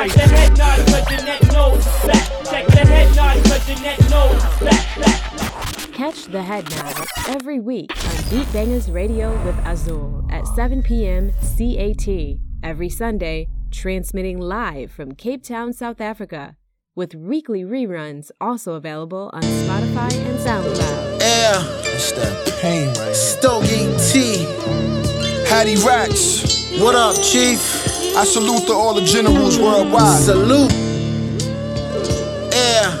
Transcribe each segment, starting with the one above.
Check the head nod, cause the neck knows back. Check the head nod, cause the neck knows back, back. Catch the head nod every week on Beat Bangaz Radio with Azul at 7 p.m. CAT every Sunday, transmitting live from Cape Town, South Africa, with weekly reruns also available on Spotify and SoundCloud. Yeah, It's that pain right here. Stogie T. Haddy Racks. What up, Chief? I salute to all the generals worldwide. Salute. Yeah.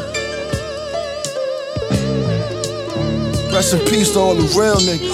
Rest in peace to all the real niggas.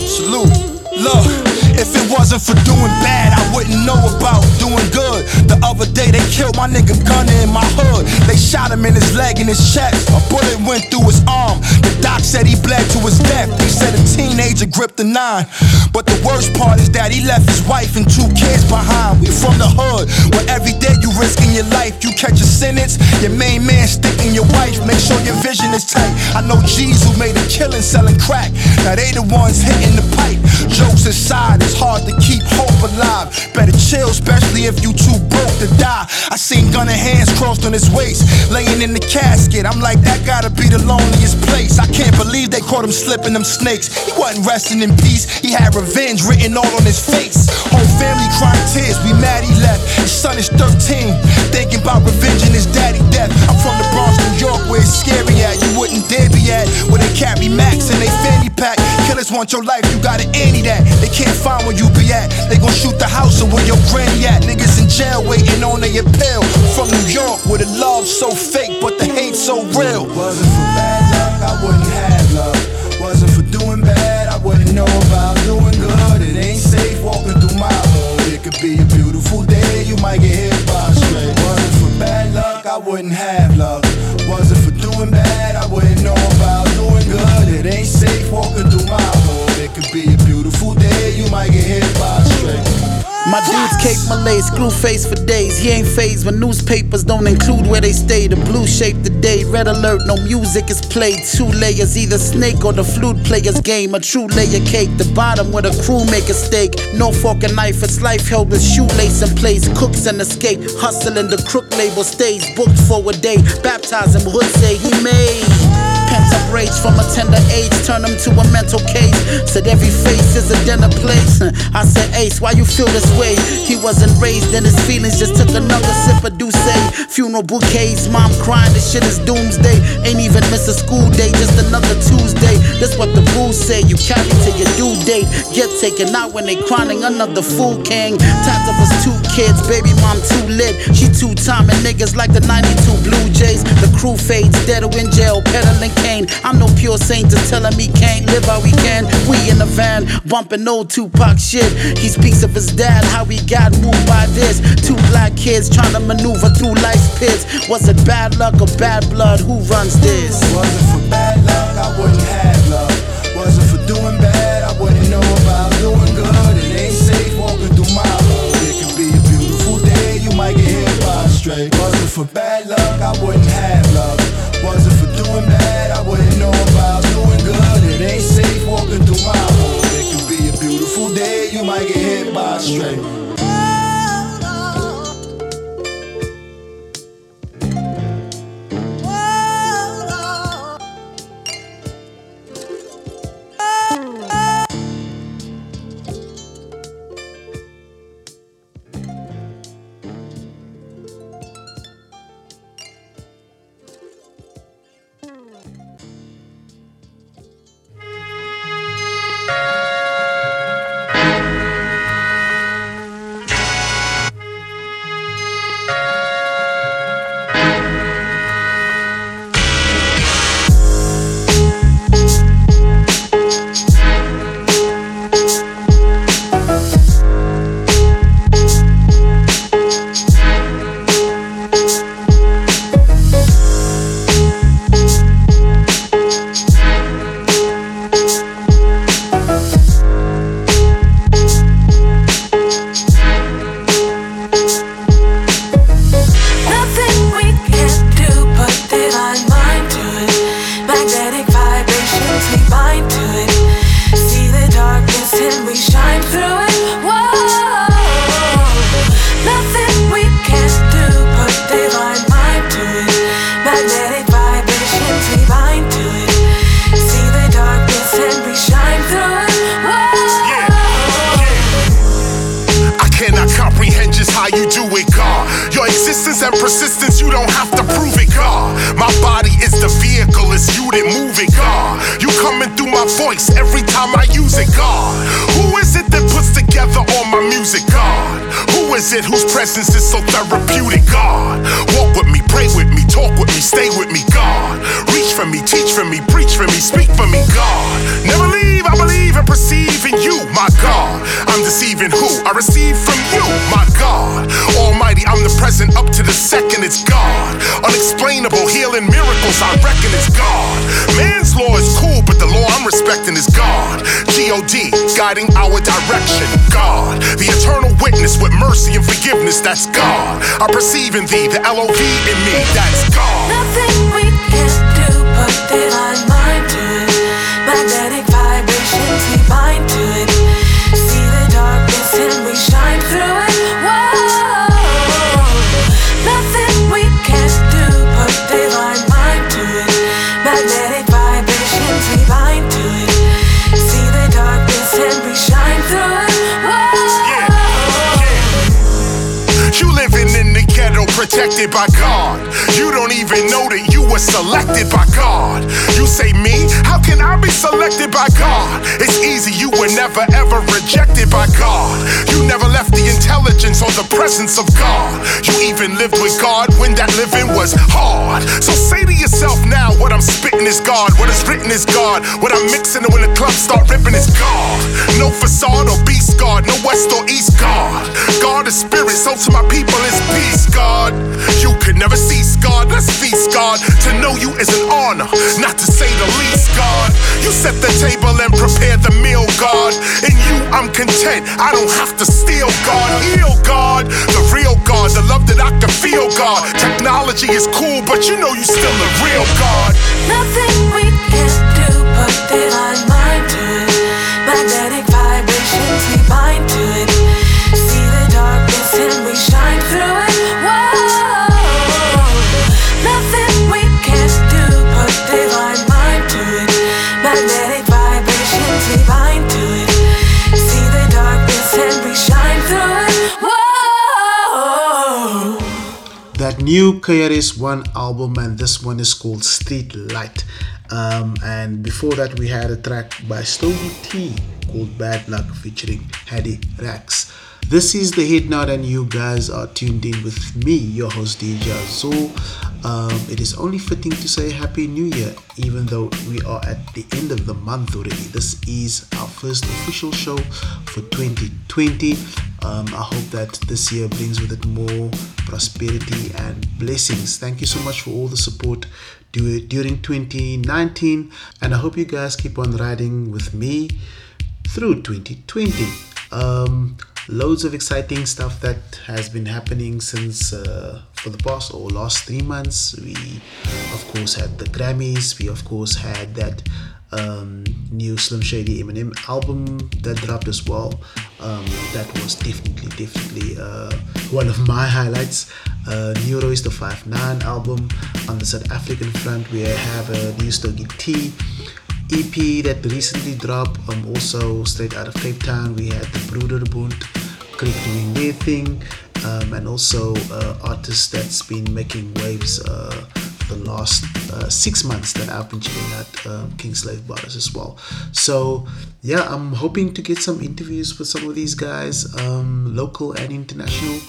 Salute. Look, if it wasn't for doing bad, I wouldn't know about doing good. The other day they killed my nigga Gunner in my hood. They shot him in his leg and his chest. A bullet went through his arm. The doc said he bled to his death. He said a teenager gripped a nine. But the worst part is that he left his wife and two kids behind. We from the hood, where every day you risking your life. You catch a sentence, your main man sticking your wife. Make sure your vision is tight. I know G's who made a killing selling crack. Now they the ones hitting the pipe. Jokes aside, it's hard to keep hope alive. Better chill, especially if you too broke to die. I seen Gunner hands crossed on his waist, laying in the casket. I'm like, that gotta be the loneliest place. I can't believe they caught him slipping them snakes. He wasn't resting in peace. He had revenge written all on his face. Whole family crying tears. We mad he left. His son is 13, thinking about revenge and his daddy death. I'm from the Bronx, New York, where it's scary at. You wouldn't dare be at where they carry Max and they fanny pack. Killers want your life, you gotta anti that. They can't find where you be at. They gon' shoot the house or where your granny at. Niggas in jail waiting on their appeal. From New York, where the love so fake, but the hate so real. Wasn't for bad luck, I wouldn't have love. Wasn't for doing bad, I wouldn't know about doing good. It ain't safe walking through my hood. It could be a beautiful day, you might get hit by a stray. Wasn't for bad luck, I wouldn't have My dudes Cape Malay, screw face for days. He ain't phased when newspapers don't include where they stay. The blue shape the day, red alert, no music is played. Two layers, either snake or the flute player's game. A true layer cake, the bottom where the crew make a stake. No fork and knife, it's life held with shoelace in place. Cooks and escape, hustling the crook label stays. Booked for a day, baptize him, hood say he made. Pent up rage from a tender age, turn him to a mental case. Said every face is a dinner place. I said, Ace, why you feel this way? He wasn't raised in his feelings, just took another sip of Douce. Funeral bouquets, mom crying, this shit is doomsday. Ain't even miss a school day, just another Tuesday. That's what the rules say, you carry to your due date. Get taken out when they crying, another fool king. Times of us two kids, baby mom too lit. She two timing niggas like the 92 Blue Jays. The crew fades, dead or in jail, peddling cane. I'm no pure saint to telling me can't live how we can. We in the van, bumping old Tupac shit. He speaks of his dad, how he got moved by this. Two black kids trying to maneuver through life's pits. Was it bad luck or bad blood? Who runs this? Wasn't for bad luck, I wouldn't have love. Wasn't for doing bad, I wouldn't know about doing good. It ain't safe walking through my hood. It could be a beautiful day, you might get hit by a stray. Wasn't for bad luck, I wouldn't have love. It ain't safe walking through my hood. It could be a beautiful day, you might get hit by a stray. Deceiving who? I receive from you, my God. Almighty, I'm the present up to the second, it's God. Unexplainable healing miracles, I reckon it's God. Man's law is cool, but the law I'm respecting is God. G-O-D, guiding our direction, God. The eternal witness with mercy and forgiveness, that's God. I perceive in thee the L-O-V in me, that's God. Nothing we can do but divine protected by God. You don't even know that selected by God. You say me? How can I be selected by God? It's easy, you were never ever rejected by God. You never left the intelligence or the presence of God. You even lived with God when that living was hard. So say to yourself now, what I'm spitting is God. What is written is God. What I'm mixing and when the club start ripping is God. No facade or beast God, no west or east God. God is spirit, so to my people is peace, God. You can never cease, God. Let's feast, God. To know you is an honor, not to say the least, God. You set the table and prepare the meal, God. In you, I'm content. I don't have to steal, God. Heal, God. The real God, the love that I can feel, God. Technology is cool, but you know you still a real God. Nothing we can do but divine new KRS One album, and this one is called Street Light. Um, and before that, we had a track by Stogie T called Bad Luck featuring Haddy Racks. This is the Head Nod, and you guys are tuned in with me, your host DJ Azul. Um, it is only fitting to say Happy New Year, even though we are at the end of the month already. This is our first official show for 2020. Um, I hope that this year brings with it more prosperity and blessings. Thank you so much for all the support du- during 2019, and I hope you guys keep on riding with me through 2020. Um, loads of exciting stuff that has been happening since uh, for the past or last three months. We, of course, had the Grammys. We, of course, had that um, new Slim Shady Eminem album that dropped as well. Um, that was definitely, definitely uh, one of my highlights. Uh, new Royce the 5 9 album on the South African front. We have a new Stogie T. EP that recently dropped, um, also straight out of Cape Town. We had the Broederbond Creek doing their thing, um, and also uh, artists that's been making waves uh, the last uh, six months that I've been checking out um, King Slave Brothers as well. So yeah, I'm hoping to get some interviews with some of these guys, um, local and international,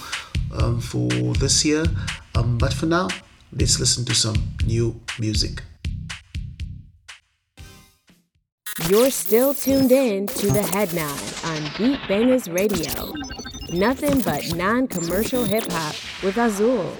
um, for this year. Um, but for now, let's listen to some new music. You're still tuned in to the Head Nod on Beat Bangaz Radio. Nothing but non commercial hip hop with Azul.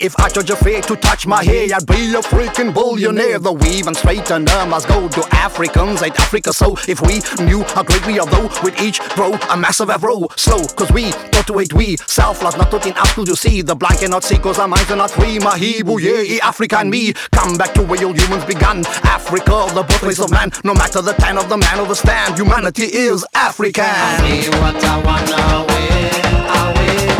If I charge a fare to touch my hair, I'd be a freaking billionaire. The weave and straightener must go to Africans, ain't Africa so? If we knew how great we are though, we'd each grow a massive afro. Slow, cause we thought to hate we. Selfless, not in school to you see. The blind cannot see cause our minds are not free. Mahibu, yeah, Africa and me. Come back to where all humans began. Africa, the birthplace of man. No matter the time of the man or the stand, humanity is African. Me what I wanna wear, I wear.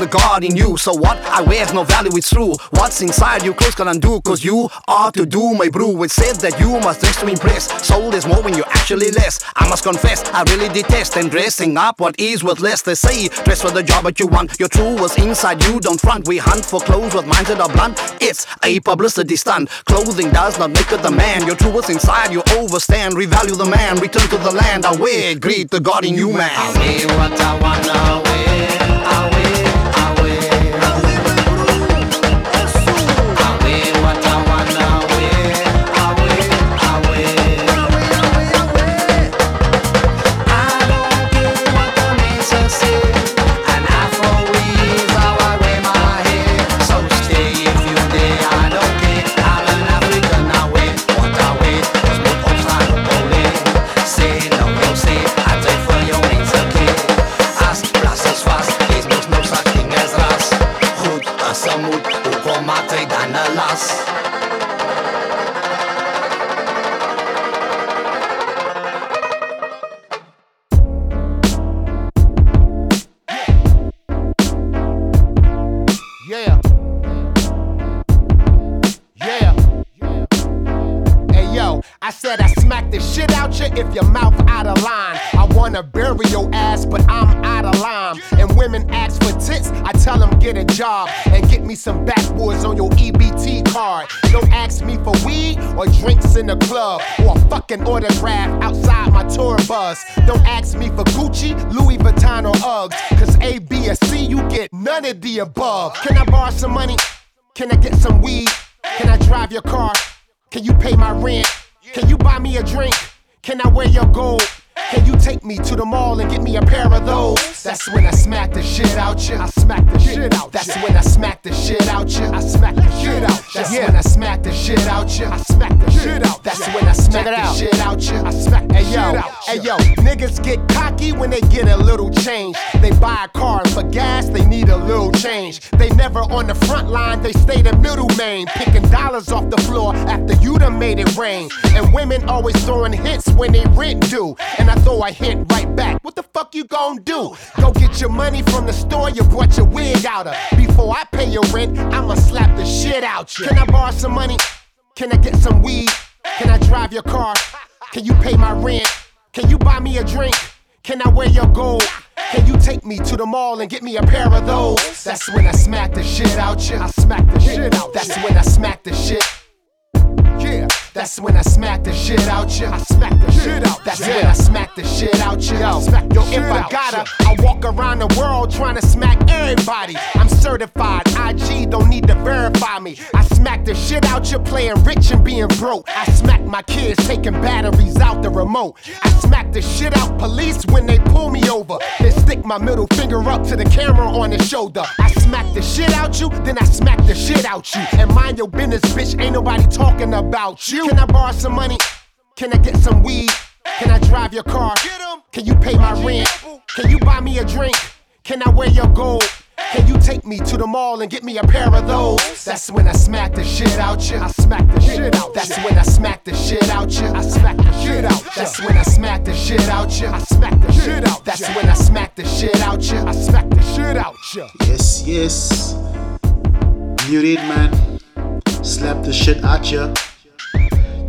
The God in you. So what I wear has no value, it's true. What's inside you, clothes can undo. Cause you are to do, my brew. It said that you must dress to impress. Soul is more when you're actually less. I must confess, I really detest and dressing up what is worthless. They say, dress for the job that you want. Your true was inside you, don't front. We hunt for clothes with minds that are blunt. It's a publicity stunt. Clothing does not make it the man. Your true was inside, you overstand. Revalue the man, return to the land. I wear, greet the God in you, man. I wear what I wanna wear. If your mouth out of line. I wanna bury your ass, but I'm out of line. And women ask for tits, I tell them get a job and get me some backwoods on your EBT card. Don't ask me for weed or drinks in the club or a fucking autograph outside my tour bus. Don't ask me for Gucci, Louis Vuitton or Uggs, cause A, B, or C, you get none of the above. Can I borrow some money? Can I get some weed? Can I drive your car? Can you pay my rent? Can you buy me a drink? Can I wear your gold? Can you take me to the mall and get me a pair of those? That's when I smack the shit out you. I smack the shit out. That's when I smack the shit out you. I smack the shit out. That's when I smack the shit out you. I smack the shit out. That's when I smack the shit out you. I smack the shit out. Hey yo, niggas get cocky when they get a little change. They buy a car and for gas they need a little change. They never on the front line, they stay the middle main, picking dollars off the floor after you done made it rain. And women always throwing hits when they rent due. And I throw a hit right back. What the fuck you gon' do? Go get your money from the store you brought your wig out of. Before I pay your rent, I'ma slap the shit out you. Can I borrow some money? Can I get some weed? Can I drive your car? Can you pay my rent? Can you buy me a drink? Can I wear your gold? Can you take me to the mall and get me a pair of those? That's when I smack the shit out you. I smack the shit out. That's when I smack the shit. Yeah, that's when I smack the shit out you. I smack the shit out. That's when I smack the shit out you. Yo, yo if I gotta, I walk around the world trying to smack everybody. I'm certified. IG don't need to verify me. I smack the shit out you playing rich and being broke. I smack my kids taking batteries out the remote. I smack the shit out police when they pull me over. Then stick my middle finger up to the camera on the shoulder. I smack the shit out you, then I smack the shit out you. And mind your business, bitch. Ain't nobody talking about you. Can I borrow some money? Can I get some weed? Can I drive your car? Can you pay my rent? Can you buy me a drink? Can I wear your gold? Can you take me to the mall and get me a pair of those? That's when I smack the shit out you. I smack the shit out. That's when I smack the shit out you. I smack the shit out. That's when I smack the shit out you. I smack the shit out. That's when I smack the shit out you. I smack the shit out you. Yes, yes. New Redman. Slap the shit at ya.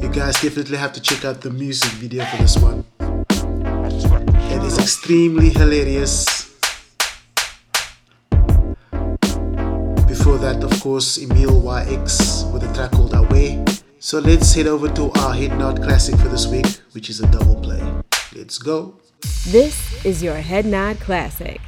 You guys definitely have to check out the music video for this one. It is extremely hilarious. Before that, of course, Emile YX with a track called Aweh. So let's head over to our Head Nod Classic for this week, which is a double play. Let's go. This is your Head Nod Classic.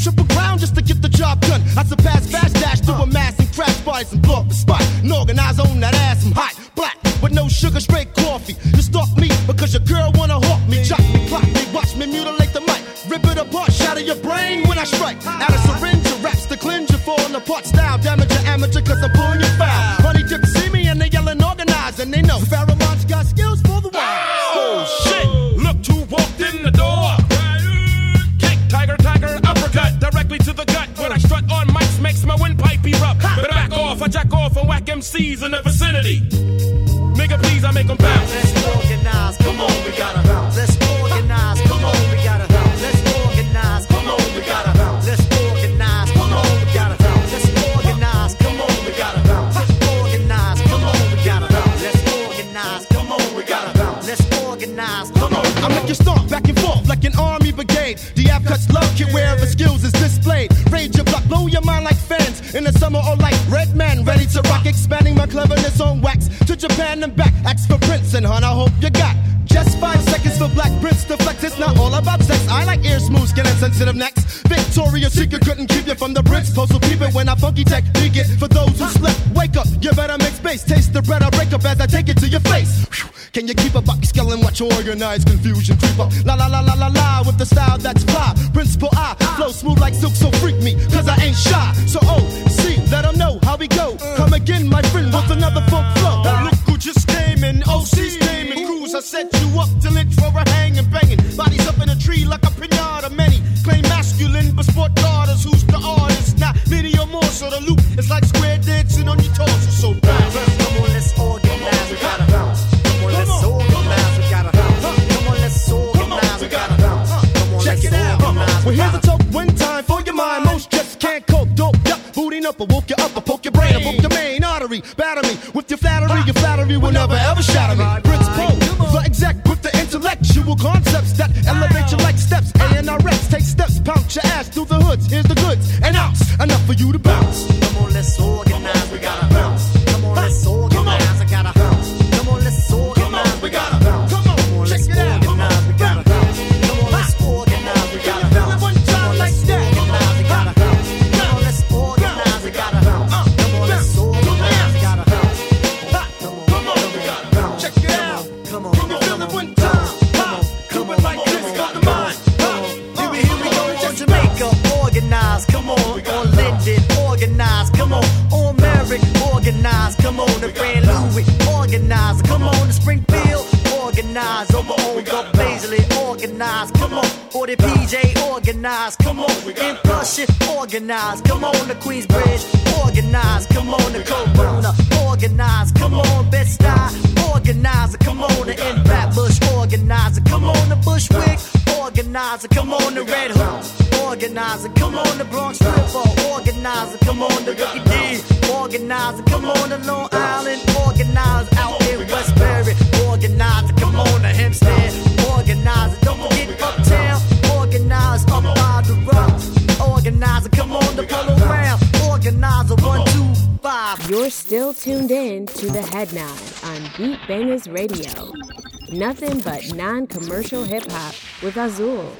Triple crown, just to get the job done. I surpass fast dash through a mass and crash bodies and blow up the spot. And organize on that ass, I'm hot, black, with no sugar, straight coffee. You stalk me because your girl wanna hawk me, chop me, clock me, watch me mutilate the mic, rip it apart, shatter your brain when I strike. Out of syringe, raps to cleanse you, falling apart style, damage your amateur cause I'm pulling in the vicinity. Nigga, please, I make them bounce. Let's organize, come on, ready to rock, expanding my cleverness on wax to Japan and back. Ask for Prince and Hun, I hope you got. Just five seconds for Black Prince to flex. It's not all about sex. I like ear smooth skin and sensitive necks. Victoria's Secret couldn't keep you from the Prince. Postal peep it when I funky tech. Dig it for those who slept. Wake up, you better make space. Taste the bread I break up as I take it to your face. Can you keep up? Bucky skeleton, watch your Organized Konfusion creep up. La la la la la la with the style that's fly. Principal I flow smooth like silk, so freak me, cause I ain't shy. So oh, again, my friend, with another funk flow. Oh, look who just came in. OC's came in. Cruise, I set you up to lynch for a hanging banging. Bodies up in a tree like a pinata. Many claim masculine, but sport daughters. Who's the artist? Not many or more, so the loop is like square dancing on your torso. So bounce. Come on, let's organize, we gotta bounce. Come on, let's organize, we gotta bounce. Come on, let's organize, we gotta bounce. Come on, Check it out. We're here to talk one time for your mind. Most just can't cope. Dope, up, booting up, I woke you main. Batter me with your flattery, your flattery will never ever shatter me. Prince Po, the exec with the intellectual concepts that elevate you like steps. A&RX, take steps, pounce your ass through the hoods. Here's the goods and outs, enough for you to bounce. Come on, let's organize, organize, come on, the Queensbridge, organize, come on, the Corona, organize, come on, Bed-Stuy, organize, come on, the in Bush, organize, come on, the Bushwick, organizer, come on the Red Hook, organizer, come on the Bronx River, organizer, come on the Ricky D, organizer, come on the Long Island, organizer out in Westbury, organizer, come on the Hempstead, organizer, organizer, come on the Polo Ground, organizer, one, two, five. You're still tuned in to the Head Nod on Beat Bangaz Radio. Nothing but non commercial hip hop with Azul.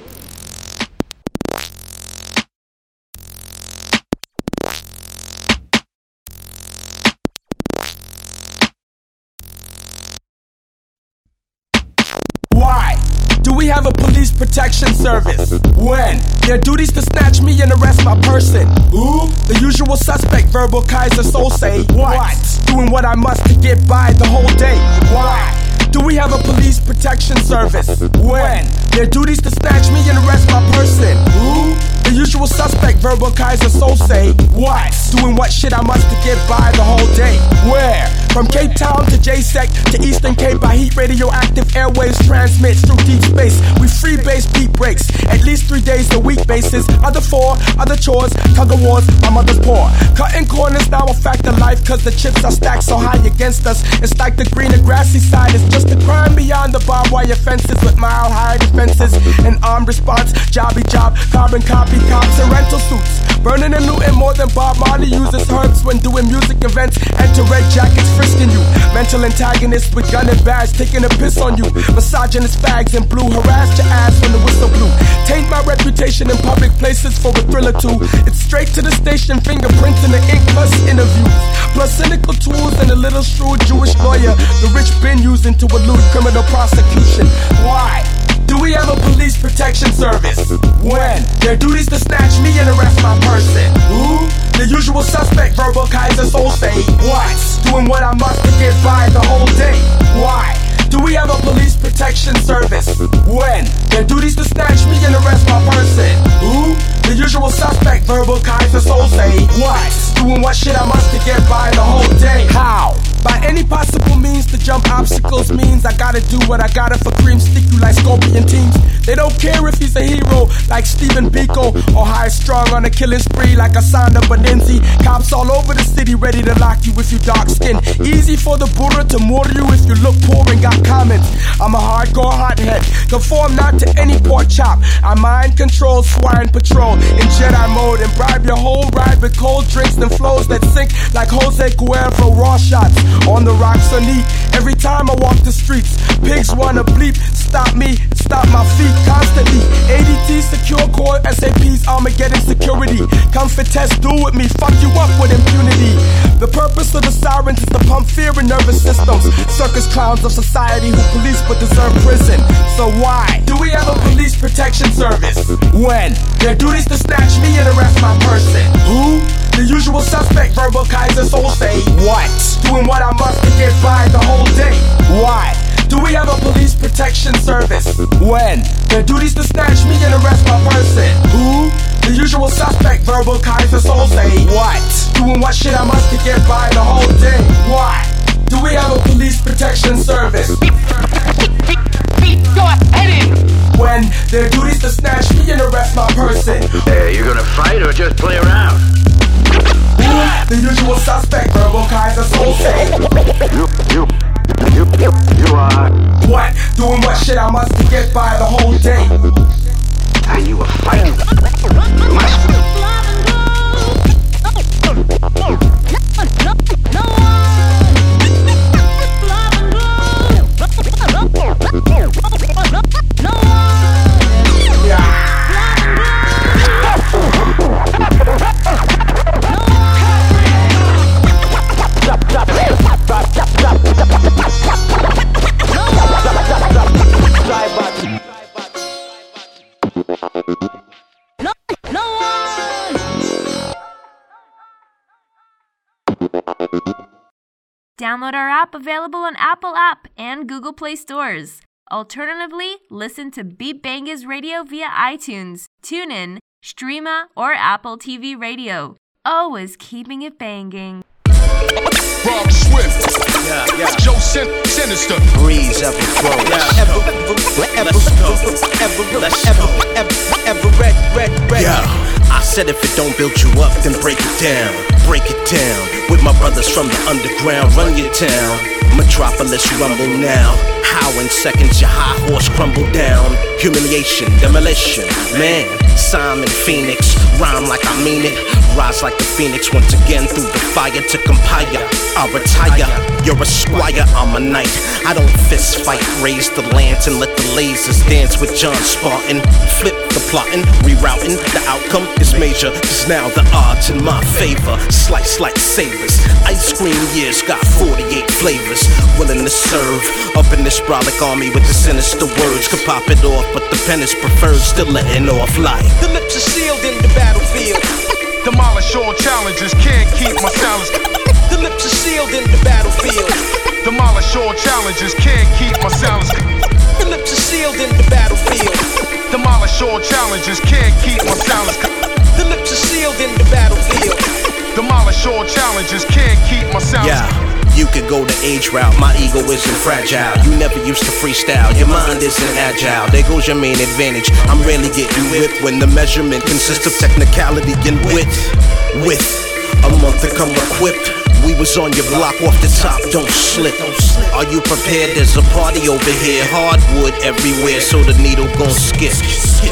Have a police protection service? When? Their duties to snatch me and arrest my person. Who? The usual suspect, verbal Keyser Söze. What? Doing what I must to get by the whole day. Why? Do we have a police protection service? When? Their duties to snatch me and arrest my person. Who? The usual suspect, verbal Keyser Söze. What? Doing what shit I must to get by the whole day. Where? From Cape Town to JSEC to Eastern Cape, I heat radioactive airwaves transmit through deep space. We free base beat breaks, at least three days a week basis. Other four, other chores, tug of wars, my mother's poor. Cutting corners now a fact of life, cause the chips are stacked so high against us. It's like the green and grassy side is just a crime beyond the barbed wire fences with mile high defenses and armed response. Jobby job, carbon copy cops and rental suits. Burning and looting more than Bob Marley uses herbs when doing music events. Enter red jackets frisking you. Mental antagonists with gun and badge taking a piss on you. Misogynist fags in blue harass your ass when the whistle blew. Taint my reputation in public places for a thrill or two. It's straight to the station, fingerprints in the ink plus interviews. Plus cynical tools and a little shrewd Jewish lawyer the rich been using to elude criminal prosecution. Why? Do we have a police protection service? When? Their duties to snatch me and arrest my person. Who? The usual suspect, verbal Keyser Söze. What? Doing what I must to get by the whole day. Why? Do we have a police protection service? When? Their duties to snatch me and arrest my person. Who? The usual suspect, verbal Keyser Söze. What? Doing what shit I must to get by the whole day. How? By any possible means to jump obstacles means I gotta do what I gotta for cream stick you like scorpion teams. They don't care if he's a hero like Steven Biko or high strung on a killing spree like Asanda Benenzi. Cops all over the city ready to lock you if you dark skin. Easy for the Buddha to murder you if you look poor and got comments. I'm a hardcore hothead, conform not to any pork chop. I mind control swine patrol in Jedi mode and bribe your whole ride with cold drinks and flows that sink like Jose Cuervo raw shots on the rocks are neat. Every time I walk the streets, pigs wanna bleep. Stop me, stop my feet constantly. ADT secure core SAP's Armageddon security. Come for test, do with me, fuck you up with impunity. The purpose of the sirens is to pump fear in nervous systems. Circus clowns of society who police but deserve prison. So why do we have a police protection service? When their duties to snatch me and arrest my person? Who? The usual suspect, verbal Keyser Söze. What? Doing what I must to get by the whole day. Why? Do we have a police protection service? When? Their duties to snatch me and arrest my person. Who? The usual suspect, verbal Keyser Söze. What? Doing what shit I must to get by the whole day. Why? Do we have a police protection service? Go ahead When their duties to snatch me and arrest my person. Hey, you gonna fight or just play around? The usual suspect, verbal Söze. You, you, you, you, are. What? Doing what shit I must to get by the whole day. Are you a fighter? Download our app available on Apple App and Google Play stores. Alternatively, listen to Beat Bangaz Radio via iTunes, TuneIn, Streema, or Apple TV Radio. Always keeping it banging. Rob Swift. Yeah, yeah. Joe Sin- Sinister. Breez ever flow. Yeah. Ever, ever, ever, ever, Let's ever, ever, ever, red, red, red. Yeah, I said if it don't build you up, then break it down. Break it down. With my brothers from the underground, run your town. Metropolis rumble now. How in seconds your high horse crumble down. Humiliation, demolition, man. Simon Phoenix, rhyme like I mean it. Rise like the phoenix once again through the fire to compire. I retire. You're a squire, I'm a knight. I don't fist fight, raise the lantern, let the lasers dance with John Spartan. Flip the plotting, rerouting. The outcome is major, cause now the odds in my favor. Slice like sabers. Ice cream years got 48 flavors. Willing to serve up in this brolic army with the sinister words could pop it off, but the pen is preferred, still letting off like. The lips are sealed in the battlefield. Demolish all challenges, can't keep my silence. The lips are sealed in the battlefield. Demolish all challenges, can't keep my silence. The lips are sealed in the battlefield. Demolish all challenges, can't keep my silence. The lips are sealed in the battlefield. Demolish all challenges, can't keep my silence. Yeah. You could go the age route, my ego isn't fragile. You never used to freestyle, your mind isn't agile. There goes your main advantage. I'm rarely getting whipped when the measurement consists of technicality and width. With a month to come equipped. We was on your block off the top, don't slip. Are you prepared? There's a party over here, hardwood everywhere, so the needle gon' skip.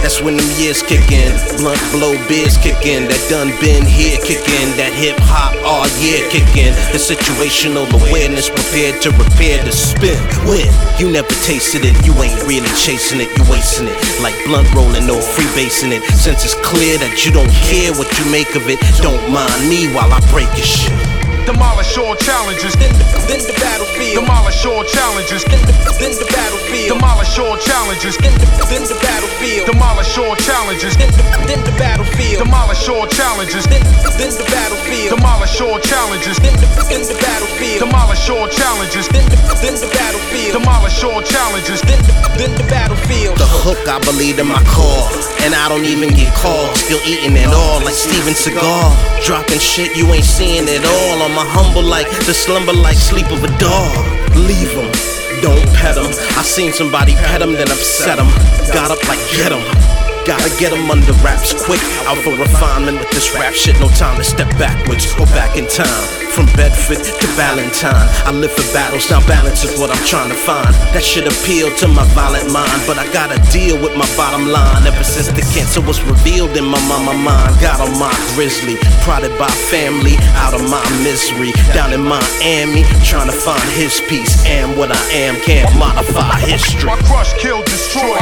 That's when them years kick in, blunt blow beers kick in, that done been here kick in, that hip hop all year kick in. The situational awareness prepared to repair the spin. When you never tasted it, you ain't really chasing it, you wasting it. Like blunt rolling, no freebasing it. Since it's clear that you don't care what you make of it, don't mind me while I break your shit. Demolish all challenges. Then the, then the battlefield. Demolish all challenges. Then the, then the battlefield. Demolish all challenges. Then the, then the battlefield. Demolish all challenges. Then the, then the battlefield. Demolish all challenges. Then, then the battlefield. Demolish all challenges. Then the, then the battlefield. Demolish all challenges. Then the, then the battlefield. Demolish all challenges. Then the, then the battlefield. The hook I believe in my car, and I don't even get calls. Still eating it all like Steven Seagal. Dropping shit you ain't seeing at all. On my humble like the slumber like sleep of a dog. Leave Leave 'em, don't pet pet 'em. I seen somebody pet pet 'em, then upset upset 'em. Got up like get get 'em. Gotta get get 'em under wraps quick. Out for refinement with this rap shit. No time to step backwards or back in time. From Bedford to Valentine. I live for battles, now balance is what I'm trying to find. That shit appeal to my violent mind. But I gotta deal with my bottom line. Ever since the cancer was revealed in my mama mind. Got on my grizzly. Prodded by family. Out of my misery. Down in Miami. Trying to find his peace. Am what I am. Can't modify history. My crush, kill, destroy.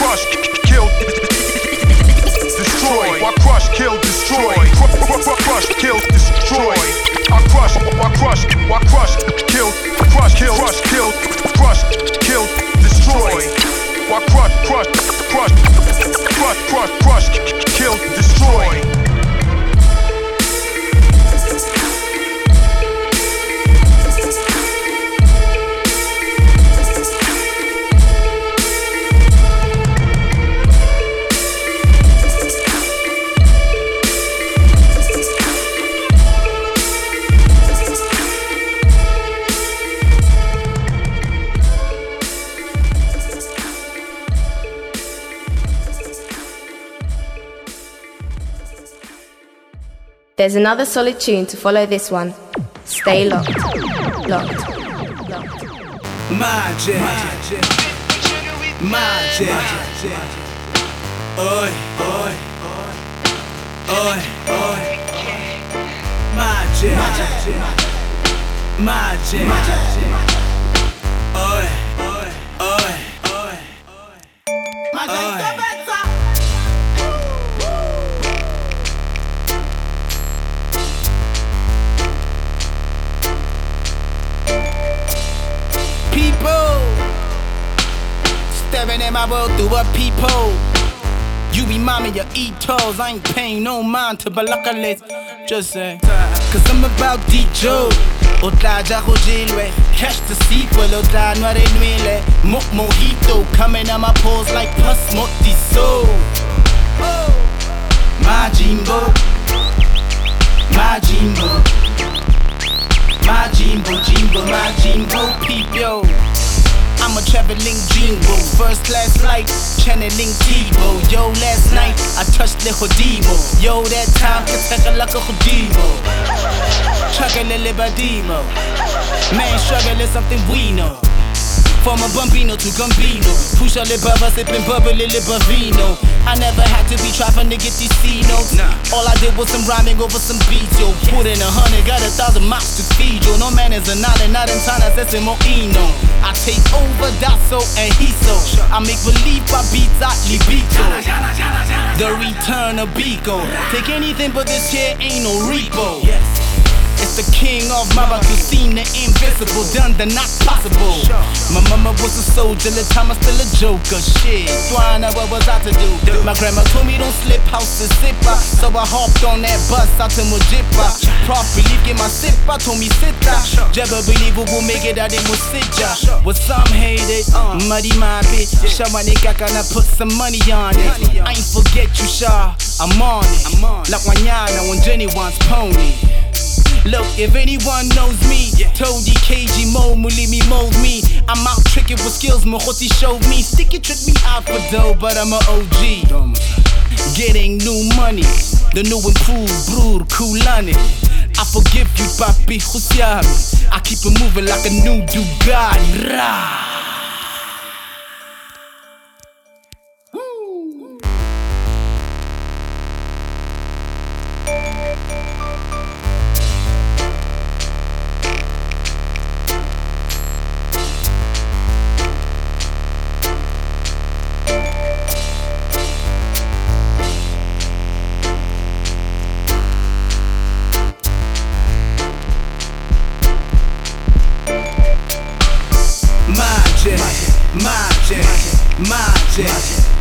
Crush, kill, destroy. My crush, kill, destroy. Crush, kill, destroy. I crush, I crush, I crush, There's another solid tune to follow this one. Stay locked. Locked. Magic. Magic. Oi, oi. Oi, oi. Magic. Magic. Oi, through a peephole. You be mommy your etos. I ain't paying no mind to balakalet. Just say, cause I'm about DJ. Otla jaho jailway. Catch the sequel. Otla noire nuele. Mok mojito. Coming on my pose like pus motiso. My Jimbo. My Jimbo. My Jimbo, Jimbo, my Jimbo, peep yo. I'm a traveling Jimbo, first class flight, channeling Tebow. Yo, last night I touched the Hodimo. Yo, that time to take a like a Hodimo. Chugging a libadimo. Man, struggle is something we know. From a bambino to gambino. Push a libaba, sipping bubbly libavino. I never had to be trapping to get these C notes. All I did was some rhyming over some beats, yo. Put in a hundred, got a thousand miles to feed, yo. No man is a nine and not in time, that's Eno. I take over Dasso and Hiso. I make believe by beats, I libito. The return of Biko. Take anything but this here ain't no repo. It's the king of Maracucine, the invisible, done the not possible. My mama was a soldier, the time I still a joker. Shit, Dwana, what was I to do? My grandma told me don't slip, house is zipper. So I hopped on that bus out to Mujipa. Prof relief, get my sipper, told me sit down. Jabba believe we will make it out in Musija. What some hate hated, muddy my bitch. Shawa nigga gonna put some money on it. I ain't forget you, Shaw. I'm on it. Like Wanyana when Jenny wants pony. Look, if anyone knows me, yeah. Toady, KG, Mo, Mulimi, mold me. I'm out tricking with skills, Mohoti showed me. Sticky trick me out for dough, but I'm a OG. Getting new money, the new and improved, brood, Kulani. I forgive you, papi, Husiami. I keep it moving like a new Bugatti. Rah.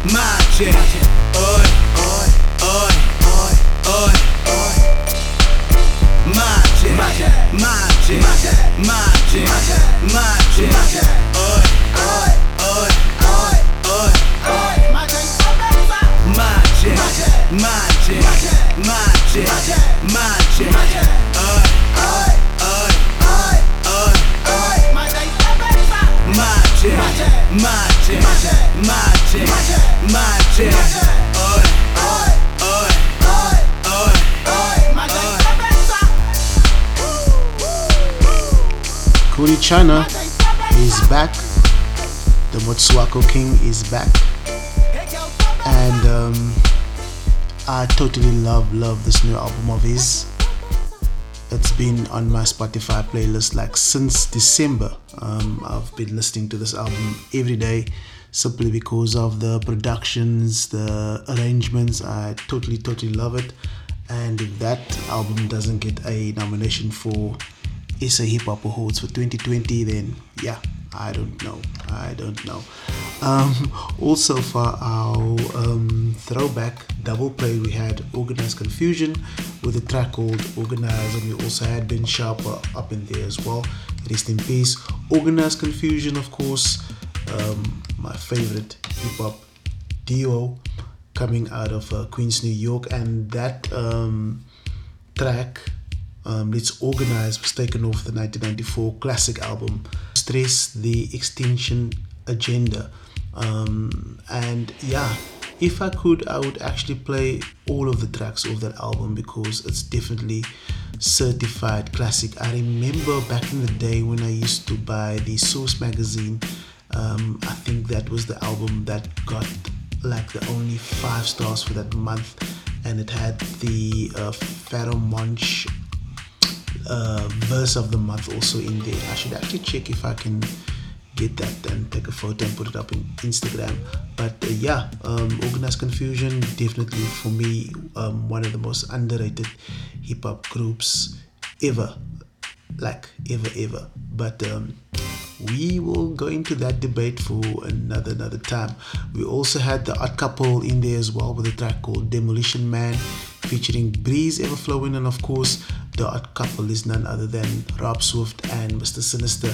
Magic, Chana is back. The Motswako King is back. And um, I totally love, love this new album of his. It's been on my Spotify playlist like since December. Um, I've been listening to this album every day simply because of the productions, the arrangements. I totally, totally love it. And if that album doesn't get a nomination for SA Hip Hop Awards for 2020, then yeah, I don't know. I don't know. Um, also, for our um, throwback double play, we had Organized Konfusion with a track called Organized, and we also had Ben Sharpa up in there as well. Rest in peace. Organized Konfusion, of course, um, my favorite hip hop duo coming out of uh, Queens, New York, and that um, track um, Let's Organize was taken off the 1994 classic album Stress the Extinction Agenda. Um, and yeah, if I could, I would actually play all of the tracks of that album because it's definitely certified classic. I remember back in the day when I used to buy the Source magazine, um, I think that was the album that got like the only five stars for that month, and it had the uh, Pharoahe Monch uh, verse of the month also in there. I should actually check if I can get that and take a photo and put it up in Instagram. But uh, yeah, um, Organized Konfusion definitely for me um, one of the most underrated hip hop groups ever, like ever ever. But um, we will go into that debate for another another time. We also had the Odd Couple in there as well with a track called Demolition Man featuring Breez Evahflowin and of course the Odd Couple is none other than Rob Swift and Mr. Sinister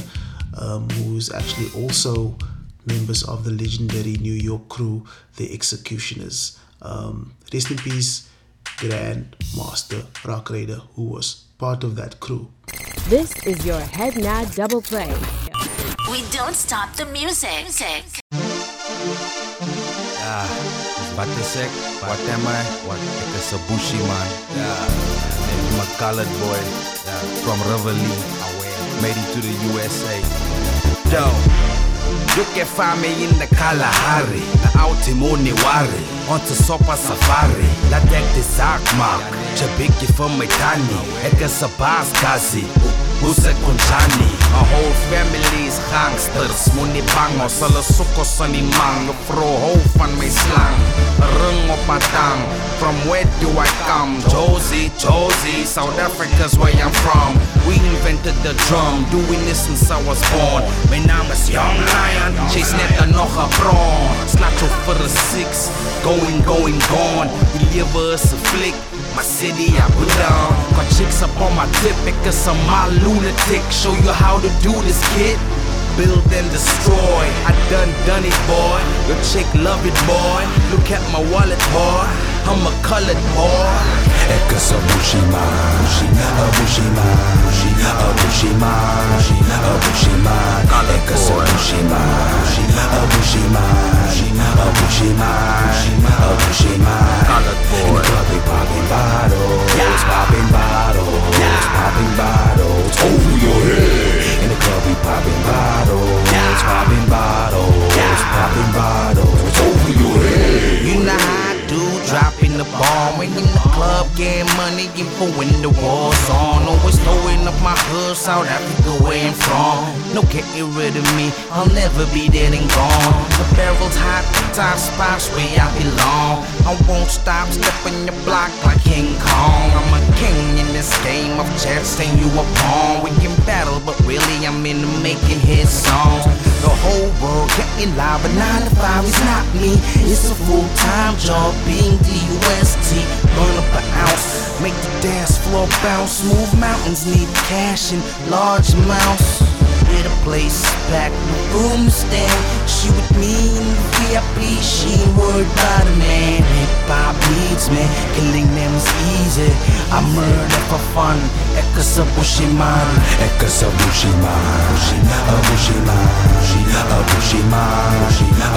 um, who's actually also members of the legendary New York crew, the X-Ecutioners. Um, rest in peace, Grand Master Rock Raider, who was part of that crew. This is your Head Nod Double Play. We don't stop the music. Yeah, what they say, what am I? What it's a bushy man. Yeah, I'm a colored boy. Yeah, from Reveille, made it to the USA. Yo, you can find me in the Kalahari, the Autimoni Wari, on to Sopa Safari, la deck the Zakmark, Chabiki from Metani, Eka Sabas Kazi. Usekunjani a whole family's gangsters. Moenie bang ons hulle soek ons in die man vrou my slang. Ring op my tang from where do I come? Josie Josie South Africa's where I'm from. We invented the drum doing this since I was born. My naam is Young Lion chase net nog 'n bron snatch op vir 'n six going going gone. Lewe is 'n flick my city I down got chicks up on my tip because I'm my lunatic show you how to do this kid build and destroy. I done done it, boy. Your chick love it, boy. Look at my wallet, boy. I'm a colored boy. Ekas a Bushima, a Bushima, a Bushima, a Bushima, Ekas a Bushima, a Bushima, a Bushima, a Bushima. In the club we popping bottles, popping bottles, popping bottles over your head. In the club we popping bottles, popping bottles, popping bottles over your head. You know dropping the bomb. When in the club, getting money, and when the war's on. Always throwing up my hood, South Africa, where I'm from. No getting rid of me, I'll never be dead and gone. The barrel's hot, the top spots where I belong. I won't stop stepping the block like King Kong. I'm a king in this game of chess, and you a pawn. We can battle, but really I'm into making hit songs. The whole world getting live, but 9 to 5 is not me. It's a full time job being D-U-S-T. Burn up an ounce, make the dance floor bounce. Move mountains, need cash in large amounts. With a place packed, the room stand. She with me in the VIP, she ain't worried about a man. Hip hop needs me, killing them's easy. I murder for fun, Ekasa Bushiman. Ekasa Bushima, a Bushima,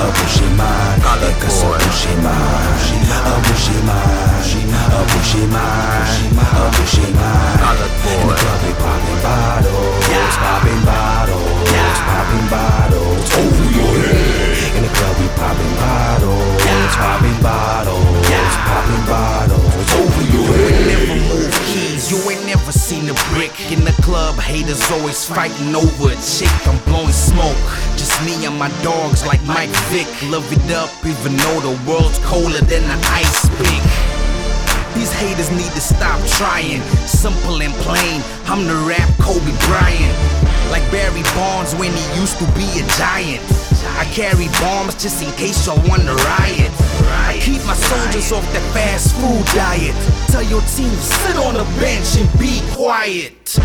a Haters always fighting over a chick. I'm blowing smoke, just me and my dogs like Mike Vick. Love it up, even though the world's colder than the ice pick. These haters need to stop trying. Simple and plain, I'm the rap Kobe Bryant. Like Barry Bonds when he used to be a giant. I carry bombs just in case y'all wanna riot. I keep my soldiers off that fast food diet. Tell your team sit on the bench and be quiet.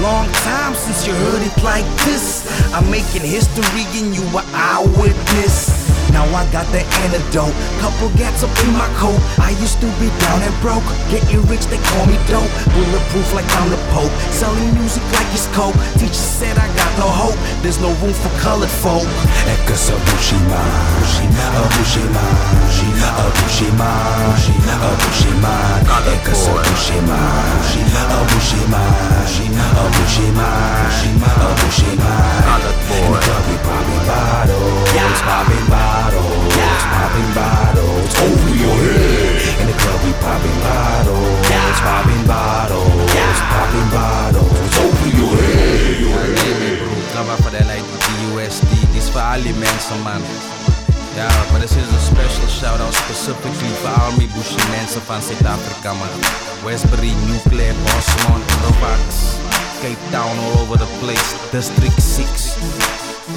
Long time since you heard it like this. I'm making history and you were eyewitness. Now I got the antidote. Couple gats up in my coat. I used to be down and broke. Getting rich, they call me dope. Bulletproof like I'm the Pope. Selling music like it's coke. Teacher said I got no hope. There's no room for colored folk. Ekasa Bushima, a Bushima, a Bushima, a Bushima, Ekasa Bushima, a Bushima, a Bushima, a Bushima. In the club we popping bottles, popping bottles, popping bottles over your head. In the club we popping bottles, popping bottles, popping bottles over your head. Cover for that like the USD. This for all the mensen, man. Ja, maar this is a special shout out specifically for all my Bushi mensen van Zuid-Afrika, man. Westbury, Newclare, Bosmont, Robax, Cape Town, all over the place. District 6,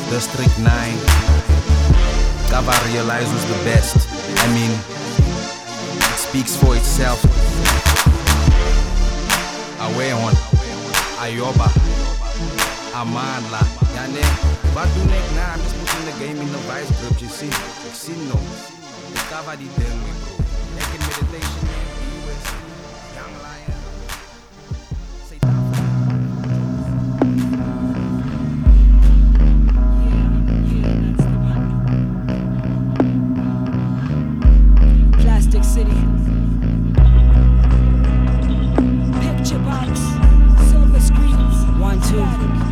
District 9. Cover realized was the best. I mean, it speaks for itself. Away on Ayoba. Amandla. Yani, wat doe ik na? I'm just putting the game in the vice grip, you see. Ik zie no. Ik cover die ding, we bro. Ik in meditation, One,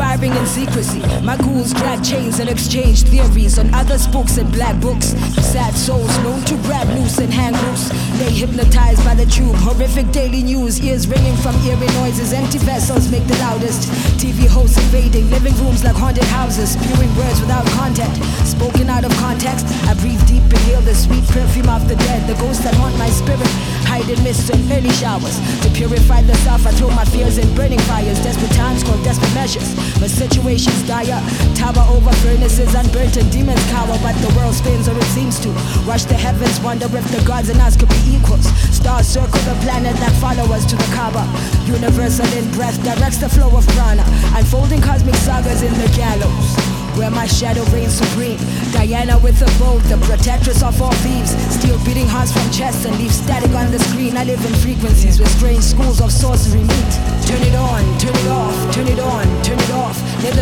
Conspiring in secrecy. My ghouls drag chains and exchange theories on other spooks and black books. Sad souls known to grab loose and hang loose. They hypnotized by the tube. Horrific daily news, ears ringing from eerie noises. Empty vessels make the loudest. TV hosts invading living rooms like haunted houses. Spewing words without content. Spoken out of context. I breathe deep, and inhale the sweet perfume of the dead. The ghosts that haunt my spirit. Hide in mists and early showers. To purify the self, I throw my fears in burning fires. Desperate times call desperate measures. But situations dire. Tower over furnaces, unburnt and demons cower. But the world spins or it seems to. Rush the heavens, wonder if the gods and us could be equals. Stars circle the planet that follow us to the Kaaba. Universal in breath directs the flow of prana. Unfolding cosmic sagas in the gallows where my shadow reigns supreme. Diana with a bow, the protectress of all thieves. Still beating hearts from chests and leave static on the screen. I live in frequencies where strange schools of sorcery meet. Turn it on, turn it off, turn it on,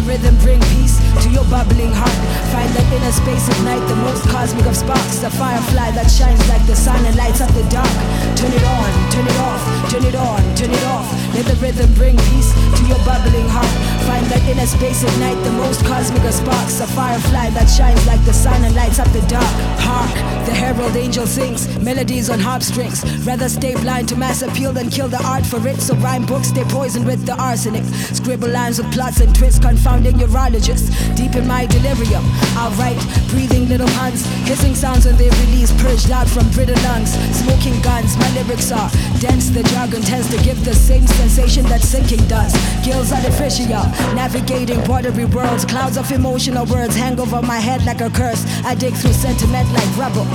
rhythm bring peace to your bubbling heart. Find that inner space of night, the most cosmic of sparks. The firefly that shines like the sun and lights up the dark. Turn it on, turn it off, turn it on, turn it off. Let the rhythm bring peace to your bubbling heart. Find that inner space of night, the most cosmic of sparks. A firefly that shines like the sun and lights up the dark. Hark, the herald angel sings melodies on harp strings. Rather stay blind to mass appeal than kill the art for it. So rhyme books stay poisoned with the arsenic. Scribble lines with plots and twists, confounding urologists. Deep in my delirium, I'll write breathing little puns, hissing sounds when they release, purged out from brittle lungs. Smoking guns, my lyrics are dense. The jargon tends to give the same sensation that sinking does. Gills artificial, navigating watery worlds, clouds of emotional words hang over my head like a curse. I dig through sentiment like rubble.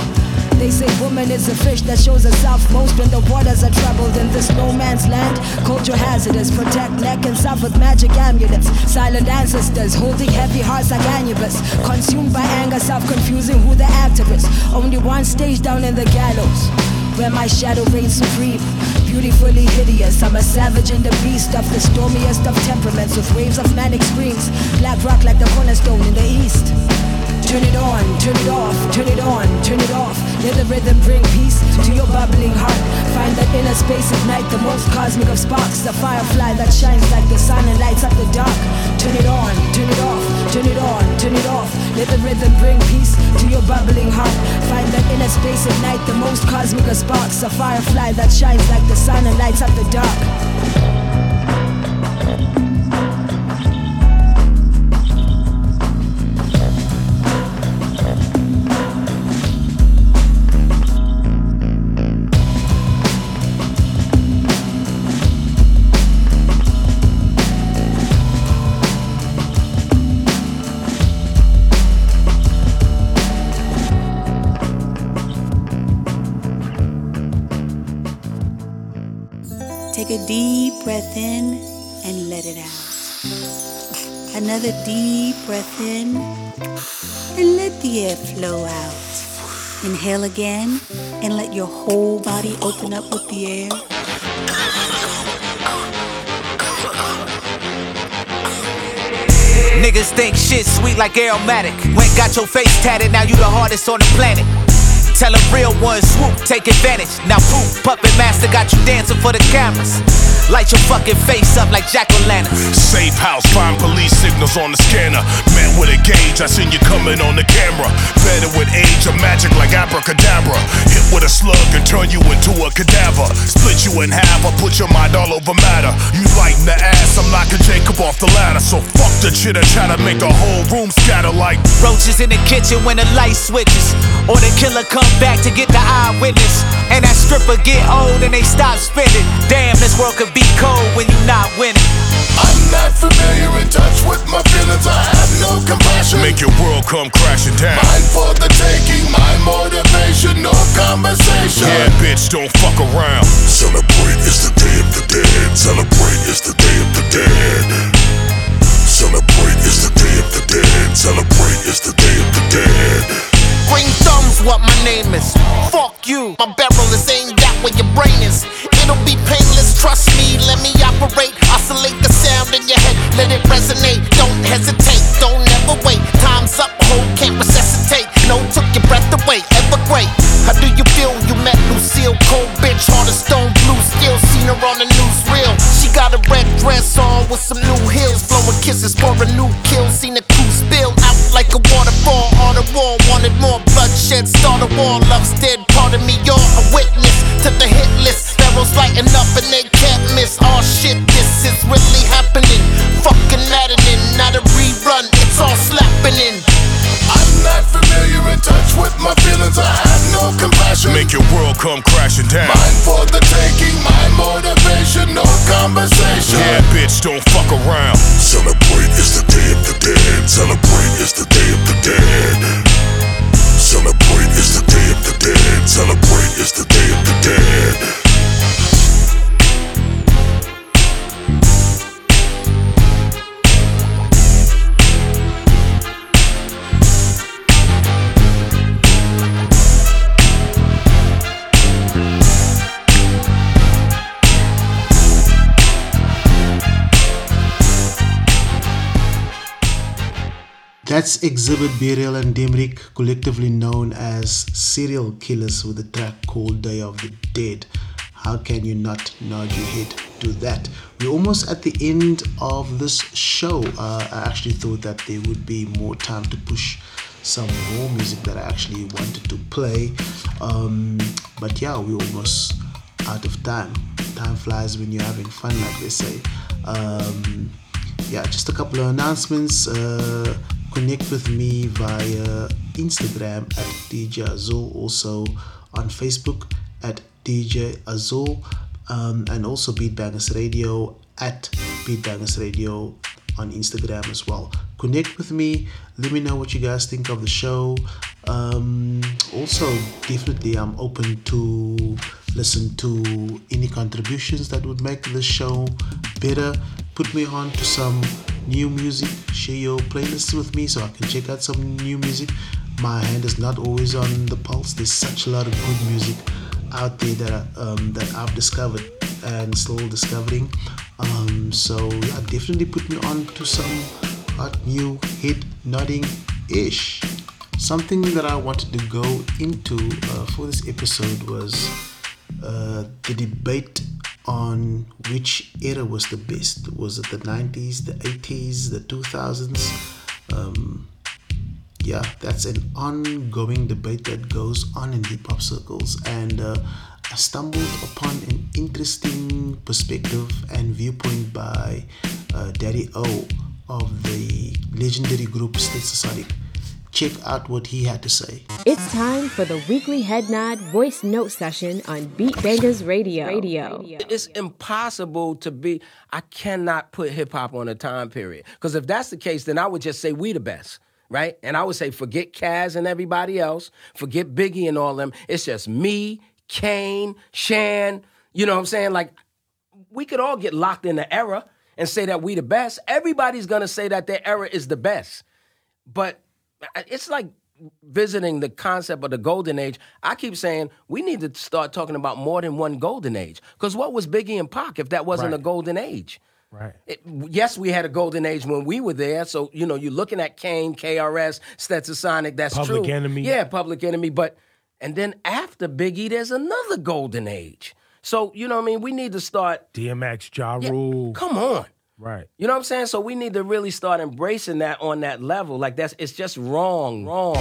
They say woman is a fish that shows herself most when the waters are troubled in this no man's land. Culture hazardous, protect neck and self with magic amulets. Silent ancestors holding heavy hearts like anubis. Consumed by anger, self confusing who the actor is. Only one stage down in the gallows where my shadow reigns supreme. Beautifully hideous, I'm a savage and a beast of the stormiest of temperaments with waves of manic screams. Black rock like the cornerstone in the east. Turn it on, turn it off, turn it on, turn it off. Let the rhythm bring peace to your bubbling heart. Find that inner space of night, the most cosmic of sparks. The firefly that shines like the sun and lights up the dark. Turn it on, turn it off, turn it on, turn it off. Let the rhythm bring peace to your bubbling heart. Find that inner space of night, the most cosmic of sparks. A firefly that shines like the sun and lights up the dark. Deep breath in and let it out. Another deep breath in and let the air flow out. Inhale again and let your whole body open up with the air. Niggas think shit sweet like aromatic. Went got your face tatted, now you the hardest on the planet. Tell a real one, swoop, take advantage. Now poof, puppet master got you dancing for the cameras. Light your fucking face up like jack o' lanterns. Safe house, find police signals on the scanner. Man with a gauge, I seen you coming on the camera. Better with age or magic like abracadabra. Hit with a slug and turn you into a cadaver. Split you in half, I put your mind all over matter. You lighting the ass, I'm knocking Jacob off the ladder. So fuck the chitter chatter, make the whole room scatter like Roaches in the kitchen when the light switches. Or the killer come back to get the eyewitness. And that stripper get old and they stop spinning. Damn, this world could be cold when you're not winning. I'm not familiar in touch with my feelings. I have no compassion. Make your world come crashing down. Mine for the taking, my motivation, no conversation. Yeah, bitch, don't fuck around. Celebrate, is the day of the dead. Celebrate, is the day of the dead. Celebrate, it's the day of the dead. Celebrate, it's the day of the dead. Green thumbs, what my name is. Fuck you. My barrel is aimed at where your brain is. It'll be painless, trust me. Let me operate. Oscillate the sound in your head. Let it resonate. Don't hesitate. Don't ever wait. Time's up. Hold, can't resuscitate. No, took your breath away. Ever great. How do you feel? You met Lucille, cold bitch, heart of stone blue. Still seen her on the news reel. She got a red dress on with some new heels, Blowing kisses for a new kill. Seen the crew spill out like a waterfall on the wall. Wanted more bloodshed, start a war. Love's dead, part of me, you're a witness to the hit list. Barrels lighting up and they can't miss. Oh shit, this is really happening. Fucking maddening, not a rerun, it's all slapping in. I'm not familiar in touch with my feelings. I have no compassion. Make your world come crashing down. Mine for the taking, my motivation, no conversation. Yeah, bitch, don't fuck around. Celebrate is the day of the dead. Celebrate is the day of the dead. Celebrate is the day of the dead. Celebrate is the day of the dead. That's Xzibit B-Real and Demrick, collectively known as serial killers, with a track called Day of the Dead. How can you not nod your head to that? We're almost at the end of this show. Uh, I actually thought that there would be more time to push some more music that I actually wanted to play. Um, but yeah, we're almost out of time. Time flies when you're having fun, like they say. Um, yeah, just a couple of announcements. Uh, connect with me via Instagram at DJ Azul, also on Facebook at DJ Azul, um, and also Beat Beatbangers Radio at Beat Beatbangers Radio on Instagram as well. Connect with me. Let me know what you guys think of the show. Um, also, definitely, I'm open to listen to any contributions that would make the show better. Put me on to some new music. Share your playlists with me so I can check out some new music. My hand is not always on the pulse. There's such a lot of good music out there that I, um, that I've discovered and still discovering. Um, so yeah, definitely put me on to some hot new hit nodding ish. Something that I wanted to go into uh, for this episode was uh, the debate on which era was the best. Was it the 90s, the 80s, the 2000s? Um, yeah, that's an ongoing debate that goes on in hip hop circles, and uh, I stumbled upon an interesting perspective and viewpoint by uh, Daddy O of the legendary group Stetsasonic. Check out what he had to say. It's time for the weekly head nod voice note session on Beat Bangaz Radio. Radio. It's impossible to be. I cannot put hip hop on a time period because if that's the case, then I would just say we the best. Right? And I would say forget Kaz and everybody else, forget Biggie and all them. It's just me, Kane, Shan. You know what I'm saying? Like, we could all get locked in the era and say that we the best. Everybody's gonna say that their era is the best. But it's like visiting the concept of the golden age. I keep saying we need to start talking about more than one golden age. Because what was Biggie and Pac if that wasn't Right. a golden age? Right. It, yes, we had a golden age when we were there. So, you know, you're looking at Kane, KRS, Stetsasonic, that's Public true. Enemy. Yeah, Public Enemy. But, and then after Biggie, there's another golden age. So, you know what I mean? We need to start, DMX, Ja Yeah, Rule. come on. Right. You know what I'm saying? So we need to really start embracing that on that level. Like that's it's just wrong, wrong.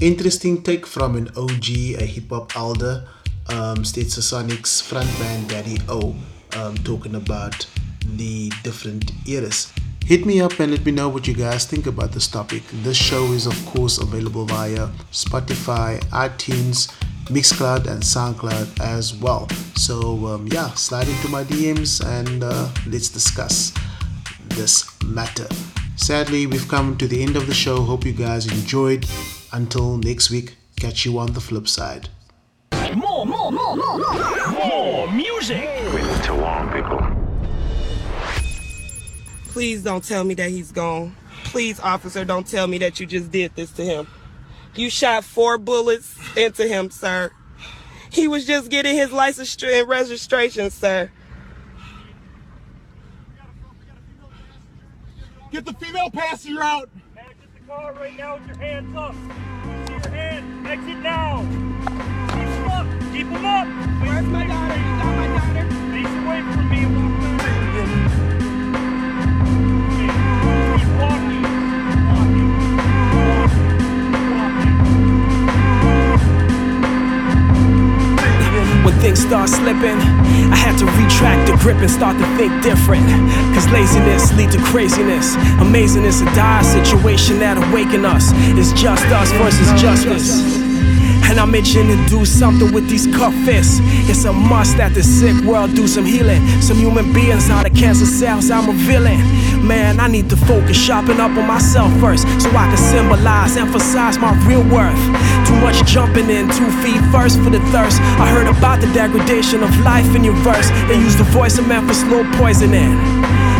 Interesting take from an OG, a hip hop elder, um, Stetsasonic's frontman Daddy O, um, talking about the different eras. Hit me up and let me know what you guys think about this topic. This show is, of course, available via Spotify, iTunes, Mixcloud, and Soundcloud as well. So, um, yeah, slide into my DMs and uh, let's discuss this matter. Sadly, we've come to the end of the show. Hope you guys enjoyed. Until next week, catch you on the flip side. More, more, more, more, more. More music. Please don't tell me that he's gone. Please, officer, don't tell me that you just did this to him. You shot four bullets into him, sir. He was just getting his license and registration, sir. Get the female passenger out. Exit the car right now with your hands up. See your hands. Exit now. Keep them up. Keep them up. Where's my daughter? You got my daughter? Face away from me. Slipping. I had to retract the grip and start to think different. Cause laziness lead to craziness. Amazing is a dire situation that awaken us. It's just us versus justice. And I'm itching to do something with these cuff fists. It's a must that the sick world do some healing. Some human beings out of cancer cells, I'm a villain. Man, I need to focus, sharpen up on myself first, so I can symbolize, emphasize my real worth. Too much jumping in, two feet first for the thirst. I heard about the degradation of life in your verse. They use the voice of man for slow poisoning.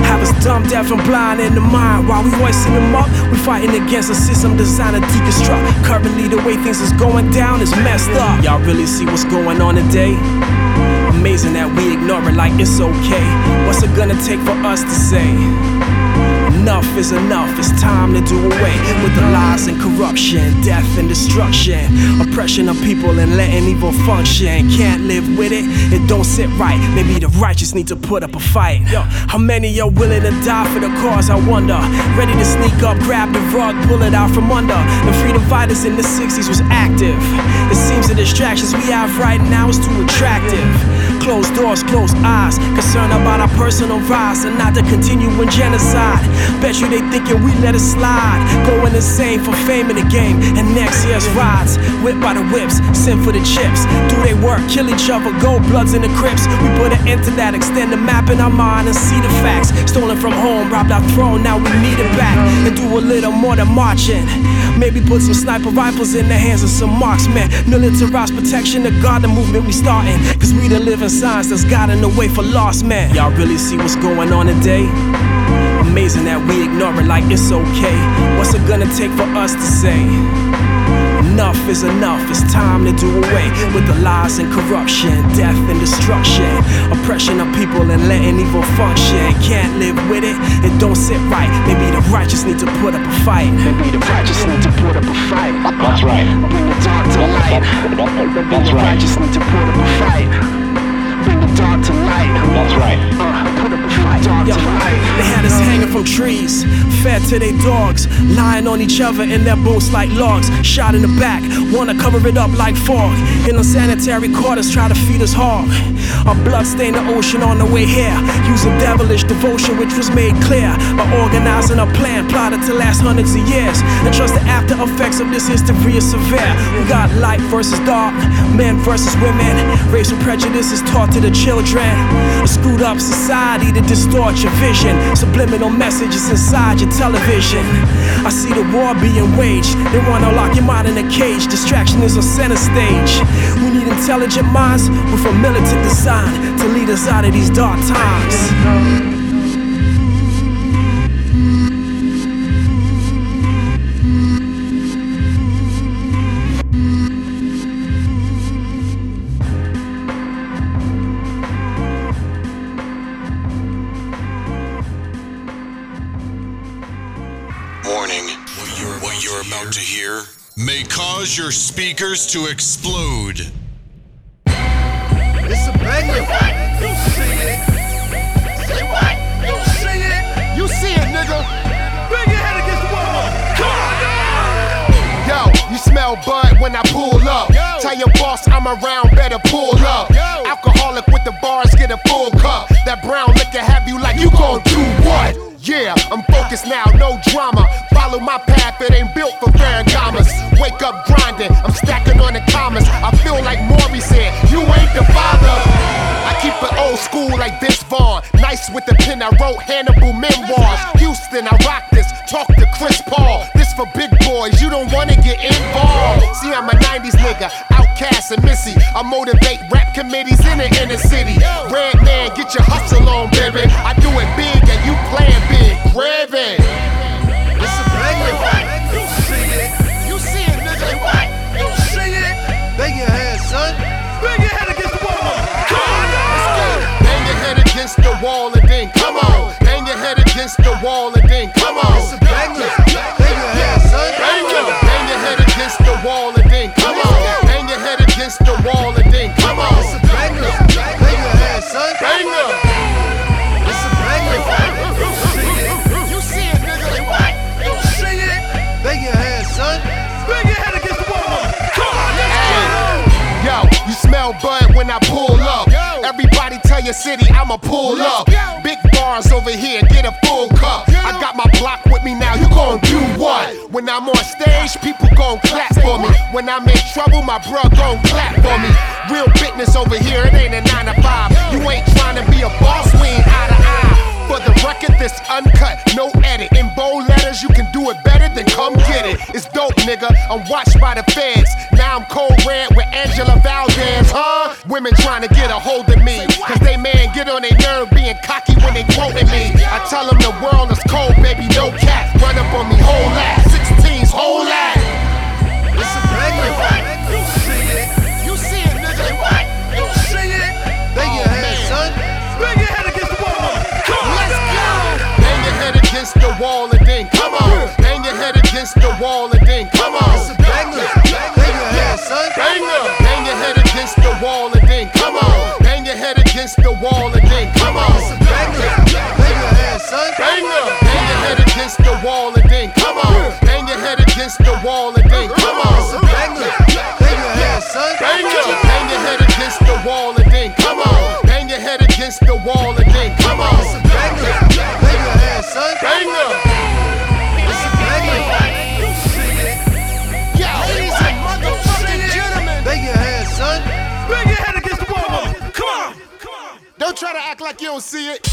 Have us dumb, deaf, and blind in the mind. While we hoisting them up, we fighting against a system designed to deconstruct. Currently, the way things is going down is messed up. Y'all really see what's going on today? Amazing that we ignore it like it's okay. What's it gonna take for us to say? Enough is enough, it's time to do away with the lies and corruption, death and destruction, oppression of people and letting evil function. Can't live with it, it don't sit right. Maybe the righteous need to put up a fight. Yo, how many are willing to die for the cause? I wonder. Ready to sneak up, grab the rug, pull it out from under. The freedom fighters in the 60s was active. It seems the distractions we have right now is too attractive. Closed doors, closed eyes, concerned about our personal rise and not the continuing genocide. Bet you they thinking we let it slide. Going insane for fame in the game. And next year's rides, whipped by the whips, sent for the chips. Do they work, kill each other, gold bloods in the crypts. We put an end to that, extend the map in our mind and see the facts. Stolen from home, robbed our throne, now we need it back. And do a little more than marching. Maybe put some sniper rifles in the hands of some marksmen. Militarized protection to guard the movement we starting. Cause we the living signs that's guiding the way for lost men. Y'all really see what's going on today? Amazing that we ignore it like it's okay. What's it gonna take for us to say? Enough is enough, it's time to do away with the lies and corruption, death and destruction, oppression of people and letting evil function. Can't live with it, it don't sit right. Maybe the righteous need to put up a fight. Maybe the righteous need to put up a fight. That's right. Bring the dark to light. Maybe the righteous need to put up a fight. Bring the dark to light. That's right. Uh, put up a fight. Dark to light. They had us hanging from trees, fed to their dogs, lying on each other in their boats like logs. Shot in the back, wanna cover it up like fog. In unsanitary quarters, try to feed us hog. Our blood stained the ocean on the way here. Using devilish devotion, which was made clear by organizing a plan plotted to last hundreds of years. And trust the after effects of this history is severe. We got light versus dark, men versus women. Racial prejudice is taught to the children. A screwed up society to distort your vision. Subliminal messages inside your television. I see the war being waged. They wanna lock your mind in a cage. Distraction is on center stage. We need intelligent minds with a militant design to lead us out of these dark times. Your speakers to explode. It's a banger. You see it. Say what? You see it. You see it, nigga. Bang your head against the wall. Yo, you smell bud when I pull up. Tell your boss I'm around, better pull up. Alcoholic with the bars, get a full cup. That brown liquor have you like you gon' do what? Yeah, I'm focused now, no drama. Follow my path, it ain't built With the pen, I wrote Hannibal memoirs. Houston, I rock this. Talk to Chris Paul. This for big boys, you don't wanna get involved. See, I'm a 90s nigga, OutKast and missy. I motivate rap committees in the inner city. Red man, get your hustle on, baby. I do it big and you playing big. Gravy. It's a banger. You see it. You see it, nigga. What? You see it. Bang your head, son. Bang your head against the wall. Come on, Bang your head against the wall your city I'ma pull up. Big bars over here, get a full cup. I got my block with me now, you gon' do what? When I'm on stage, people gon' clap for me. When I'm in trouble, my bro gon' clap for me. Real business over here, it ain't a 9 to 5. You ain't trying to be a boss, we ain't eye to eye. For the record, this uncut, no edit. In bold letters, you can do it better, It's dope, nigga. I'm watched by the feds. Now I'm cold red with Angela Valdez, huh? Women trying to get a hold of me. Cause they man get on their nerve being cocky when they quoting me. I tell them the world is cold, baby, no cat. Run up on me, whole ass. 16s, whole ass. It's a banger. You see it. You see it, nigga. What? You see it. Bang oh, your head, son. Bang your head against the wall. Come on. Let's go. Bang your head against the wall wall and then come on. It's a banger. Bang your head, son. Bang your head against the wall and then come on. Bang your head against the wall and then come on. It's a banger. Bang your head, son. Bang your head against the wall and then come on. Bang your head against the wall and then come on. It's a banger. Bang your head, son. Bang your head against the wall and then come on. Bang your head against the wall and then come on. Try to act like you don't see it.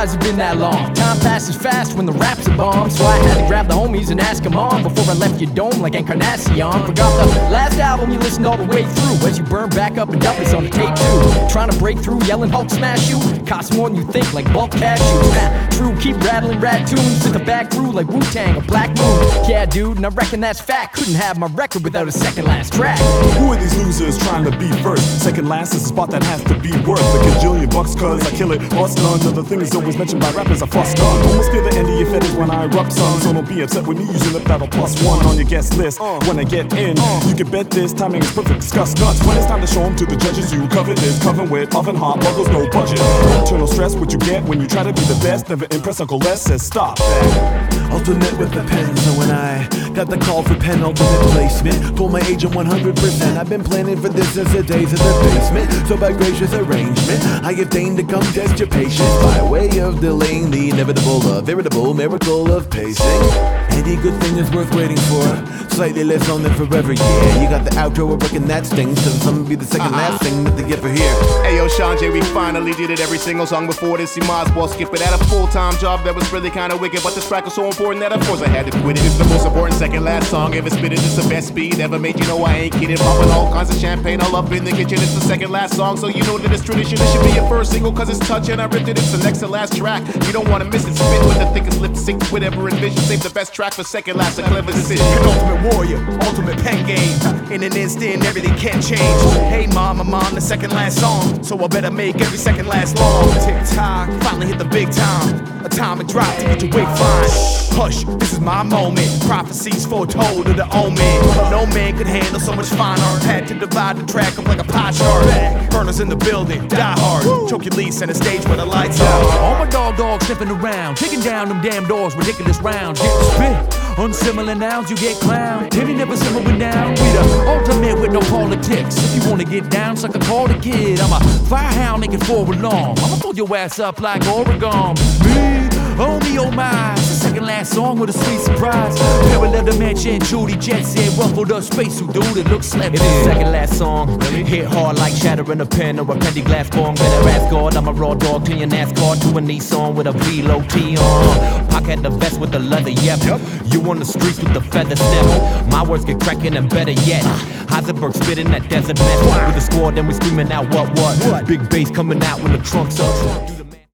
Realize it's been that long. Time passes fast when the rap's are bomb, so I had to grab the homies and ask 'em on before I left your dome like Encarnacion. Forgot the last album you listened all the way through as you burn back up and dump us on the tape too. Trying to break through, yelling Hulk smash you. Costs more than you think, like bulk cashews. Nah, true, keep rattling rat tunes to the back through like Wu Tang or Black Moon. Yeah, dude, and I reckon that's fact. Couldn't have my record without a second last track. Who are these losers trying to be first? Second last is a spot that has to be worth a gajillion bucks, cause I kill it. Boss none of the things always mentioned by rappers, I fuss none. Almost feel the end of your fetish when I erupt, son. So don't be upset with me using the battle plus one on your guest list. When I get in, you can bet this timing is perfect. Discuss nuts. When it's time to show 'em to the judges, you cover this. Coven with oven hot, buggles, no budget. Internal stress, what you get when you try to be the best. Never impress Uncle Les says stop. Alternate with the pen, so when I got the call for penultimate placement, told my agent 100%. I've been planning for this since the days of the basement. So by gracious arrangement, I have deigned to come test your patience by way of delaying the inevitable, a veritable miracle of pacing. Any good thing is worth waiting for. Slightly less on than forever, yeah. You got the outro, I reckon that stings. So some be the 2nd last uh-huh. thing that they ever here. Hey yo, Sean J, we finally did it every single song before this. See, Maz Ball skip it. Had a full time job that was really kinda wicked, but this track was so important that of course I had to quit it. It's the most important second last song ever spit it. It's the best speed ever made. You know I ain't kidding. Popping all kinds of champagne all up in the kitchen. It's the second last song, so you know that it's tradition. It should be your first single cause it's touching. I ripped it. It's the next to last track. You don't wanna miss it. Spit with the thickest lip sync, whatever envision. Save the best track for second last. A clever decision. Penultimate warrior, ultimate pen game. In an instant, everything can change. Hey mom, I'm on the second last song, so I better make every second last long. Tick tock, finally hit the big time. Atomic drop to get your wig fine. Hush, this is my moment. Prophecies foretold of the omen. No man could handle so much fine art. Had to divide the track up like a pie chart. Burners in the building, die hard. Choke your and a stage where the lights are. All my dog dogs sniffing around, kicking down them damn doors, ridiculous rounds. Get spit, unsimilar nouns, you get clown. Timmy never simmering down. We the ultimate with no politics. If you wanna get down, suck a call the kid. I'm a firehound making forward long. I'ma throw your ass up like Oregon. Me, oh me, oh my. Second last song with a sweet surprise. Parallel dimension, Judy Jetson, ruffled up spacesuit dude. It looks like It is second last song. Hit hard like shattering a pen or a candy glass bong. Better ask God, I'm a raw dog to your NASCAR to a Nissan with a V-low T on. Pocket the vest with the leather, yep. You on the streets with the feather step. My words get cracking and better yet. Heisenberg spitting that desert mess. With the squad, then we screaming out what what. Big bass coming out when the trunk's up.